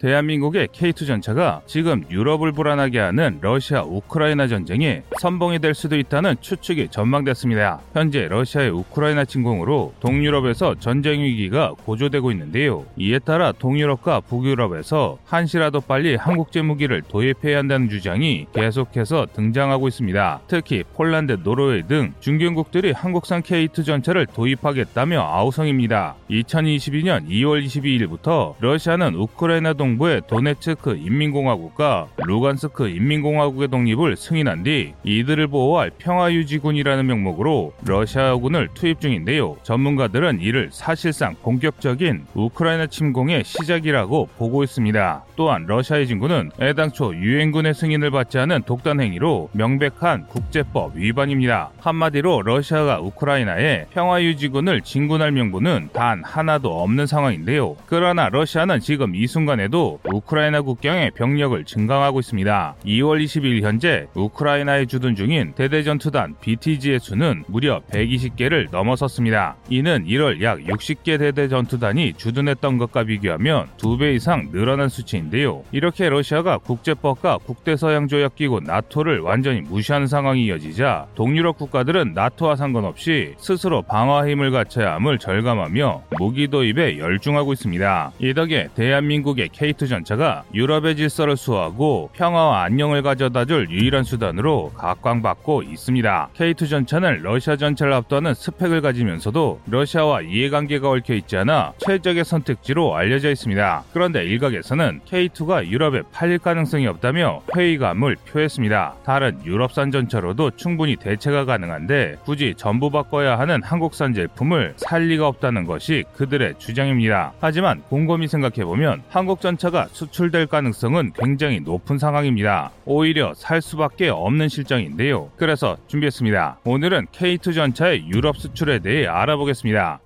대한민국의 K2 전차가 지금 유럽을 불안하게 하는 러시아 우크라이나 전쟁에 선봉이 될 수도 있다는 추측이 전망됐습니다. 현재 러시아의 우크라이나 침공으로 동유럽에서 전쟁 위기가 고조되고 있는데요. 이에 따라 동유럽과 북유럽에서 한시라도 빨리 한국제 무기를 도입해야 한다는 주장이 계속해서 등장하고 있습니다. 특히 폴란드, 노르웨이 등 중견국들이 한국산 K2 전차를 도입하겠다며 아우성입니다. 2022년 2월 22일부터 러시아는 우크라이나 동 정부의 도네츠크 인민공화국과 루간스크 인민공화국의 독립을 승인한 뒤 이들을 보호할 평화유지군이라는 명목으로 러시아군을 투입 중인데요. 전문가들은 이를 사실상 본격적인 우크라이나 침공의 시작이라고 보고 있습니다. 또한 러시아의 진군은 애당초 유엔군의 승인을 받지 않은 독단 행위로 명백한 국제법 위반입니다. 한마디로 러시아가 우크라이나에 평화유지군을 진군할 명분은 단 하나도 없는 상황인데요. 그러나 러시아는 지금 이 순간에도 또 우크라이나 국경에 병력을 증강하고 있습니다. 2월 20일 현재 우크라이나에 주둔 중인 대대전투단 BTG의 수는 무려 120개를 넘어섰습니다. 이는 1월 약 60개 대대전투단이 주둔했던 것과 비교하면 2배 이상 늘어난 수치인데요. 이렇게 러시아가 국제법과 국대서양조약기구 나토를 완전히 무시하는 상황이 이어지자 동유럽 국가들은 나토와 상관없이 스스로 방어 힘을 갖춰야 함을 절감하며 무기 도입에 열중하고 있습니다. 이 덕에 대한민국의 K K2 전차가 유럽의 질서를 수호하고 평화와 안녕을 가져다줄 유일한 수단으로 각광받고 있습니다. K2 전차는 러시아 전차를 압도하는 스펙을 가지면서도 러시아와 이해관계가 얽혀 있지 않아 최적의 선택지로 알려져 있습니다. 그런데 일각에서는 K2가 유럽에 팔릴 가능성이 없다며 회의감을 표했습니다. 다른 유럽산 전차로도 충분히 대체가 가능한데 굳이 전부 바꿔야 하는 한국산 제품을 살 리가 없다는 것이 그들의 주장입니다. 하지만 곰곰이 생각해보면 한국 전차 전차가 수출될 가능성은 굉장히 높은 상황입니다. 오히려 살 수밖에 없는 실정인데요. 그래서 준비했습니다. 오늘은 K2 전차의 유럽 수출에 대해 알아보겠습니다.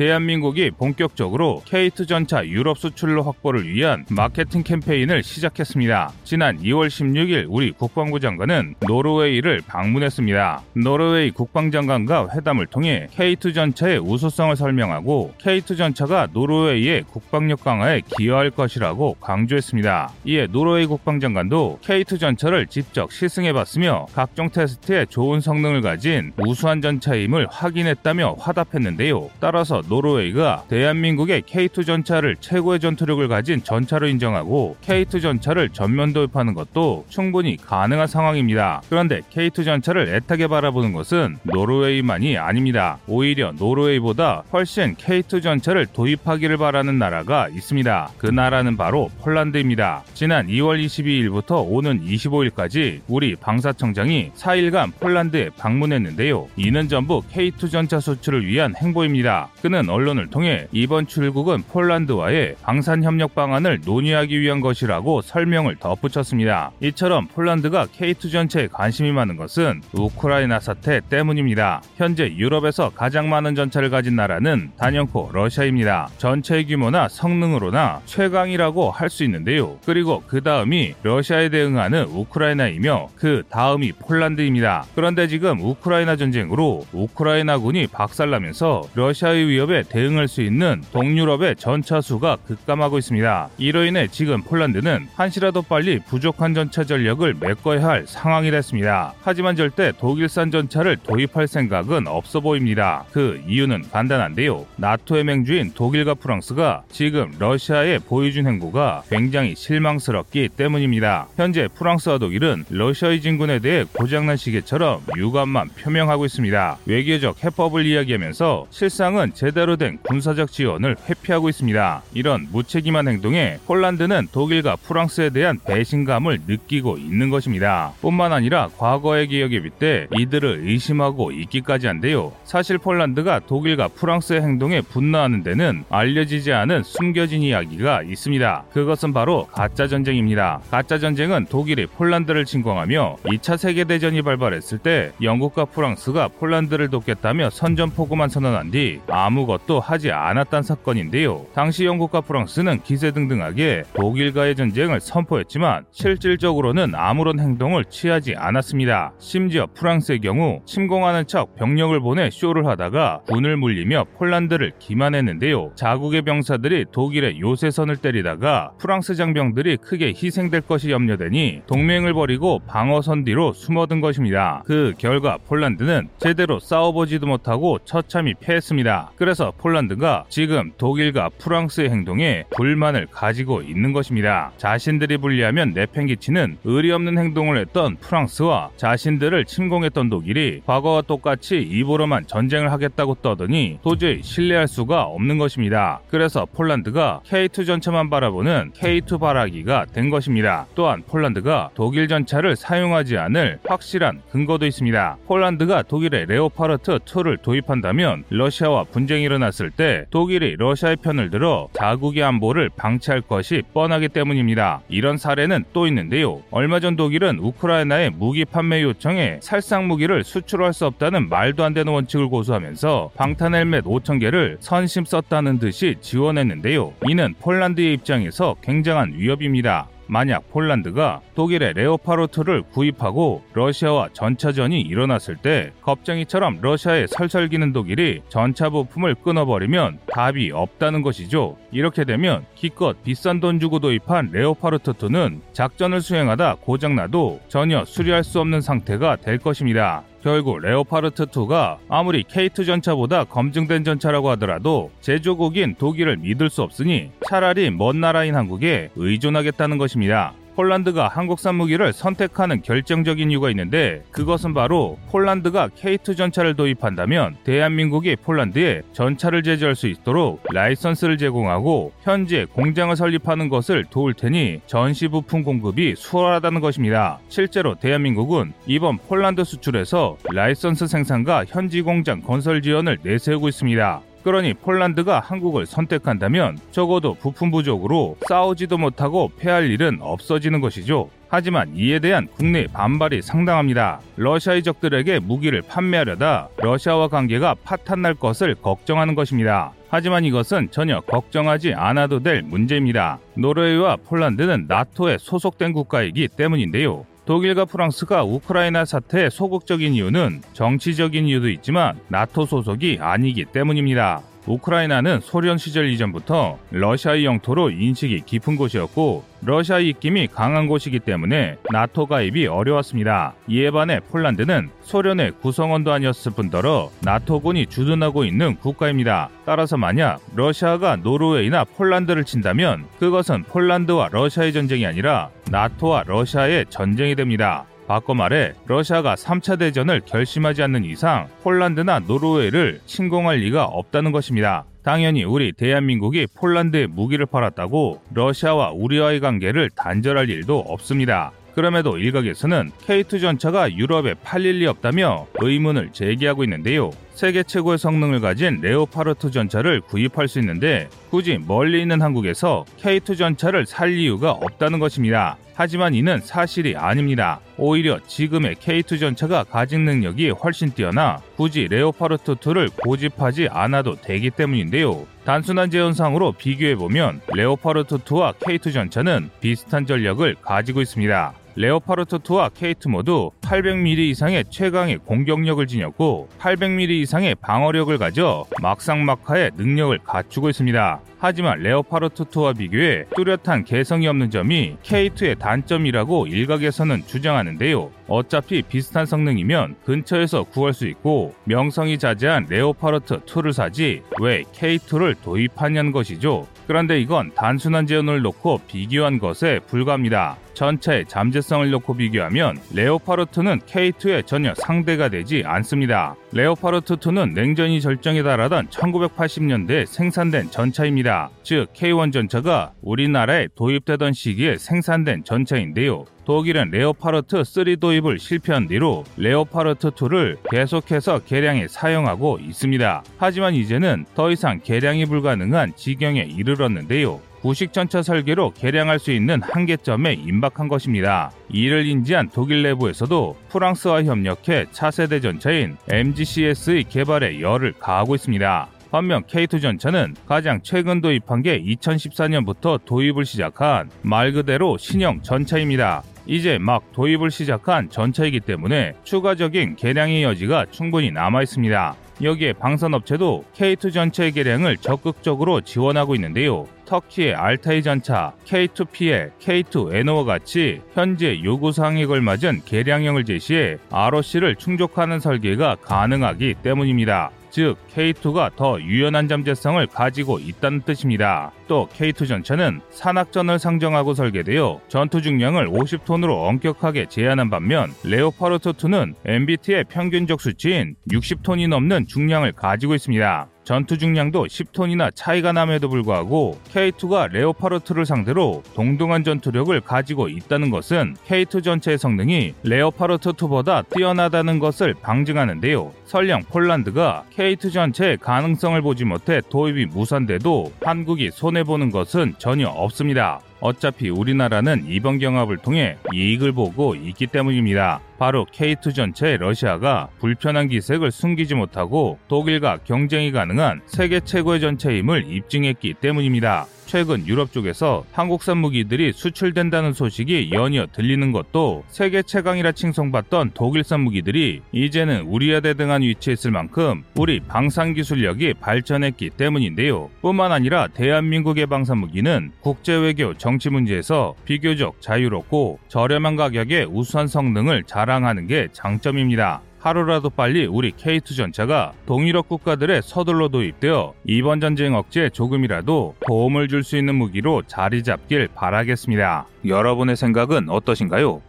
대한민국이 본격적으로 K2 전차 유럽 수출로 확보를 위한 마케팅 캠페인을 시작했습니다. 지난 2월 16일 우리 국방부 장관은 노르웨이를 방문했습니다. 노르웨이 국방장관과 회담을 통해 K2 전차의 우수성을 설명하고 K2 전차가 노르웨이의 국방력 강화에 기여할 것이라고 강조했습니다. 이에 노르웨이 국방장관도 K2 전차를 직접 시승해봤으며 각종 테스트에 좋은 성능을 가진 우수한 전차임을 확인했다며 화답했는데요. 따라서 노르웨이가 대한민국의 K2 전차를 최고의 전투력을 가진 전차로 인정하고 K2 전차를 전면 도입하는 것도 충분히 가능한 상황입니다. 그런데 K2 전차를 애타게 바라보는 것은 노르웨이만이 아닙니다. 오히려 노르웨이보다 훨씬 K2 전차를 도입하기를 바라는 나라가 있습니다. 그 나라는 바로 폴란드입니다. 지난 2월 22일부터 오는 25일까지 우리 방사청장이 4일간 폴란드에 방문했는데요. 이는 전부 K2 전차 수출을 위한 행보입니다. 그는 는 언론을 통해 이번 출국은 폴란드와의 방산 협력 방안을 논의하기 위한 것이라고 설명을 덧붙였습니다. 이처럼 폴란드가 K2 전체에 관심이 많은 것은 우크라이나 사태 때문입니다. 현재 유럽에서 가장 많은 전차를 가진 나라는 단연코 러시아입니다. 전체 규모나 성능으로나 최강이라고 할 수 있는데요. 그리고 그 다음이 러시아에 대응하는 우크라이나이며 그 다음이 폴란드입니다. 그런데 지금 우크라이나 전쟁으로 우크라이나군이 박살나면서 러시아의 위협 위협에 대응할 수 있는 동유럽의 전차 수가 급감하고 있습니다. 이로 인해 지금 폴란드는 한시라도 빨리 부족한 전차 전력을 메꿔야 할 상황이 됐습니다. 하지만 절대 독일산 전차를 도입할 생각은 없어 보입니다. 그 이유는 간단한데요. 나토의 맹주인 독일과 프랑스가 지금 러시아에 보여준 행보가 굉장히 실망스럽기 때문입니다. 현재 프랑스와 독일은 러시아의 진군에 대해 고장난 시계처럼 유감만 표명하고 있습니다. 외교적 해법을 이야기하면서 실상은 제 제대로 된 군사적 지원을 회피하고 있습니다. 이런 무책임한 행동에 폴란드는 독일과 프랑스에 대한 배신감을 느끼고 있는 것입니다. 뿐만 아니라 과거의 기억에 빗대 이들을 의심하고 있기까지 한데요. 사실 폴란드가 독일과 프랑스의 행동에 분노하는 데는 알려지지 않은 숨겨진 이야기가 있습니다. 그것은 바로 가짜 전쟁입니다. 가짜 전쟁은 독일이 폴란드를 침공하며 2차 세계대전이 발발했을 때 영국과 프랑스가 폴란드를 돕겠다며 선전포고만 선언한 뒤 아무 아무것도 하지 않았단 사건인데요. 당시 영국과 프랑스는 기세등등하게 독일과의 전쟁을 선포했지만 실질적으로는 아무런 행동을 취하지 않았습니다. 심지어 프랑스의 경우 침공하는 척 병력을 보내 쇼를 하다가 군을 물리며 폴란드를 기만했는데요. 자국의 병사들이 독일의 요새선을 때리다가 프랑스 장병들이 크게 희생될 것이 염려되니 동맹을 벌이고 방어선 뒤로 숨어든 것입니다. 그 결과 폴란드는 제대로 싸워보지도 못하고 처참히 패했습니다. 그래서 폴란드가 지금 독일과 프랑스의 행동에 불만을 가지고 있는 것입니다. 자신들이 불리하면 내팽기치는 의리 없는 행동을 했던 프랑스와 자신들을 침공했던 독일이 과거와 똑같이 입으로만 전쟁을 하겠다고 떠더니 도저히 신뢰할 수가 없는 것입니다. 그래서 폴란드가 K2 전차만 바라보는 K2 바라기가 된 것입니다. 또한 폴란드가 독일 전차를 사용하지 않을 확실한 근거도 있습니다. 폴란드가 독일의 레오파르트 2를 도입한다면 러시아와 분쟁이 일어났을 때 독일이 러시아의 편을 들어 자국의 안보를 방치할 것이 뻔하기 때문입니다. 이런 사례는 또 있는데요. 얼마 전 독일은 우크라이나의 무기 판매 요청에 살상 무기를 수출할 수 없다는 말도 안 되는 원칙을 고수하면서 방탄 헬멧 5천 개를 선심 썼다는 듯이 지원했는데요. 이는 폴란드의 입장에서 굉장한 위협입니다. 만약 폴란드가 독일의 레오파르트를 구입하고 러시아와 전차전이 일어났을 때 겁쟁이처럼 러시아에 설설기는 독일이 전차 부품을 끊어버리면 답이 없다는 것이죠. 이렇게 되면 기껏 비싼 돈 주고 도입한 레오파르트2는 작전을 수행하다 고장나도 전혀 수리할 수 없는 상태가 될 것입니다. 결국 레오파르트2가 아무리 K2 전차보다 검증된 전차라고 하더라도 제조국인 독일을 믿을 수 없으니 차라리 먼 나라인 한국에 의존하겠다는 것입니다. 폴란드가 한국산 무기를 선택하는 결정적인 이유가 있는데 그것은 바로 폴란드가 K2 전차를 도입한다면 대한민국이 폴란드에 전차를 제조할 수 있도록 라이선스를 제공하고 현지 공장을 설립하는 것을 도울 테니 전시 부품 공급이 수월하다는 것입니다. 실제로 대한민국은 이번 폴란드 수출에서 라이선스 생산과 현지 공장 건설 지원을 내세우고 있습니다. 그러니 폴란드가 한국을 선택한다면 적어도 부품 부족으로 싸우지도 못하고 패할 일은 없어지는 것이죠. 하지만 이에 대한 국내 반발이 상당합니다. 러시아의 적들에게 무기를 판매하려다 러시아와 관계가 파탄날 것을 걱정하는 것입니다. 하지만 이것은 전혀 걱정하지 않아도 될 문제입니다. 노르웨이와 폴란드는 나토에 소속된 국가이기 때문인데요. 독일과 프랑스가 우크라이나 사태에 소극적인 이유는 정치적인 이유도 있지만 나토 소속이 아니기 때문입니다. 우크라이나는 소련 시절 이전부터 러시아의 영토로 인식이 깊은 곳이었고 러시아의 입김이 강한 곳이기 때문에 나토 가입이 어려웠습니다. 이에 반해 폴란드는 소련의 구성원도 아니었을 뿐더러 나토군이 주둔하고 있는 국가입니다. 따라서 만약 러시아가 노르웨이나 폴란드를 친다면 그것은 폴란드와 러시아의 전쟁이 아니라 나토와 러시아의 전쟁이 됩니다. 바꿔 말해 러시아가 3차 대전을 결심하지 않는 이상 폴란드나 노르웨이를 침공할 리가 없다는 것입니다. 당연히 우리 대한민국이 폴란드에 무기를 팔았다고 러시아와 우리와의 관계를 단절할 일도 없습니다. 그럼에도 일각에서는 K2 전차가 유럽에 팔릴 리 없다며 의문을 제기하고 있는데요. 세계 최고의 성능을 가진 레오파르트 전차를 구입할 수 있는데 굳이 멀리 있는 한국에서 K2 전차를 살 이유가 없다는 것입니다. 하지만 이는 사실이 아닙니다. 오히려 지금의 K2 전차가 가진 능력이 훨씬 뛰어나 굳이 레오파르트 2를 고집하지 않아도 되기 때문인데요. 단순한 제원상으로 비교해보면 레오파르트 2와 K2 전차는 비슷한 전력을 가지고 있습니다. 레오파르트2와 K2 모두 800mm 이상의 최강의 공격력을 지녔고 800mm 이상의 방어력을 가져 막상막하의 능력을 갖추고 있습니다. 하지만 레오파르트2와 비교해 뚜렷한 개성이 없는 점이 K2의 단점이라고 일각에서는 주장하는데요. 어차피 비슷한 성능이면 근처에서 구할 수 있고 명성이 자제한 레오파르트2를 사지 왜 K2를 도입하냐는 것이죠. 그런데 이건 단순한 재현을 놓고 비교한 것에 불과합니다. 전차의 잠재성을 놓고 비교하면 레오파르트는 K2에 전혀 상대가 되지 않습니다. 레오파르트2는 냉전이 절정에 달하던 1980년대에 생산된 전차입니다. 즉 K1 전차가 우리나라에 도입되던 시기에 생산된 전차인데요. 독일은 레오파르트 3 도입을 실패한 뒤로 레오파르트 2를 계속해서 개량에 사용하고 있습니다. 하지만 이제는 더 이상 개량이 불가능한 지경에 이르렀는데요. 구식 전차 설계로 개량할 수 있는 한계점에 임박한 것입니다. 이를 인지한 독일 내부에서도 프랑스와 협력해 차세대 전차인 MGCS의 개발에 열을 가하고 있습니다. 반면 K2 전차는 가장 최근 도입한 게 2014년부터 도입을 시작한 말 그대로 신형 전차입니다. 이제 막 도입을 시작한 전차이기 때문에 추가적인 개량의 여지가 충분히 남아 있습니다. 여기에 방산업체도 K2 전차의 개량을 적극적으로 지원하고 있는데요. 터키의 알타이 전차, K2PL, K2N오와 같이 현재 요구사항에 걸맞은 개량형을 제시해 ROC를 충족하는 설계가 가능하기 때문입니다. 즉 K2가 더 유연한 잠재성을 가지고 있다는 뜻입니다. 또 K2 전차는 산악전을 상정하고 설계되어 전투 중량을 50톤으로 엄격하게 제한한 반면 레오파르트 2는 MBT의 평균적 수치인 60톤이 넘는 중량을 가지고 있습니다. 전투 중량도 10톤이나 차이가 남에도 불구하고 K2가 레오파르트를 상대로 동등한 전투력을 가지고 있다는 것은 K2 전체의 성능이 레오파르트 2보다 뛰어나다는 것을 방증하는데요. 설령 폴란드가 K2 전체의 가능성을 보지 못해 도입이 무산돼도 한국이 손해보는 것은 전혀 없습니다. 어차피 우리나라는 이번 경합을 통해 이익을 보고 있기 때문입니다. 바로 K2 전체 러시아가 불편한 기색을 숨기지 못하고 독일과 경쟁이 가능한 세계 최고의 전체임을 입증했기 때문입니다. 최근 유럽 쪽에서 한국산 무기들이 수출된다는 소식이 연이어 들리는 것도 세계 최강이라 칭송받던 독일산 무기들이 이제는 우리와 대 등한 위치에 있을 만큼 우리 방산 기술력이 발전했기 때문인데요. 뿐만 아니라 대한민국의 방산 무기는 국제 외교 정치 문제에서 비교적 자유롭고 저렴한 가격에 우수한 성능을 자랑하는 게 장점입니다. 하루라도 빨리 우리 K2 전차가 동유럽 국가들의 서둘러 도입되어 이번 전쟁 억제에 조금이라도 도움을 줄 수 있는 무기로 자리 잡길 바라겠습니다. 여러분의 생각은 어떠신가요?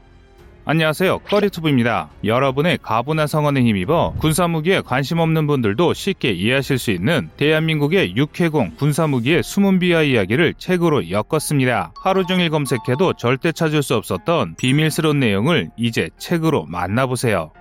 안녕하세요. 꺼리투브입니다. 여러분의 가분한 성원에 힘입어 군사무기에 관심 없는 분들도 쉽게 이해하실 수 있는 대한민국의 육해공 군사무기의 숨은 비하 이야기를 책으로 엮었습니다. 하루 종일 검색해도 절대 찾을 수 없었던 비밀스러운 내용을 이제 책으로 만나보세요.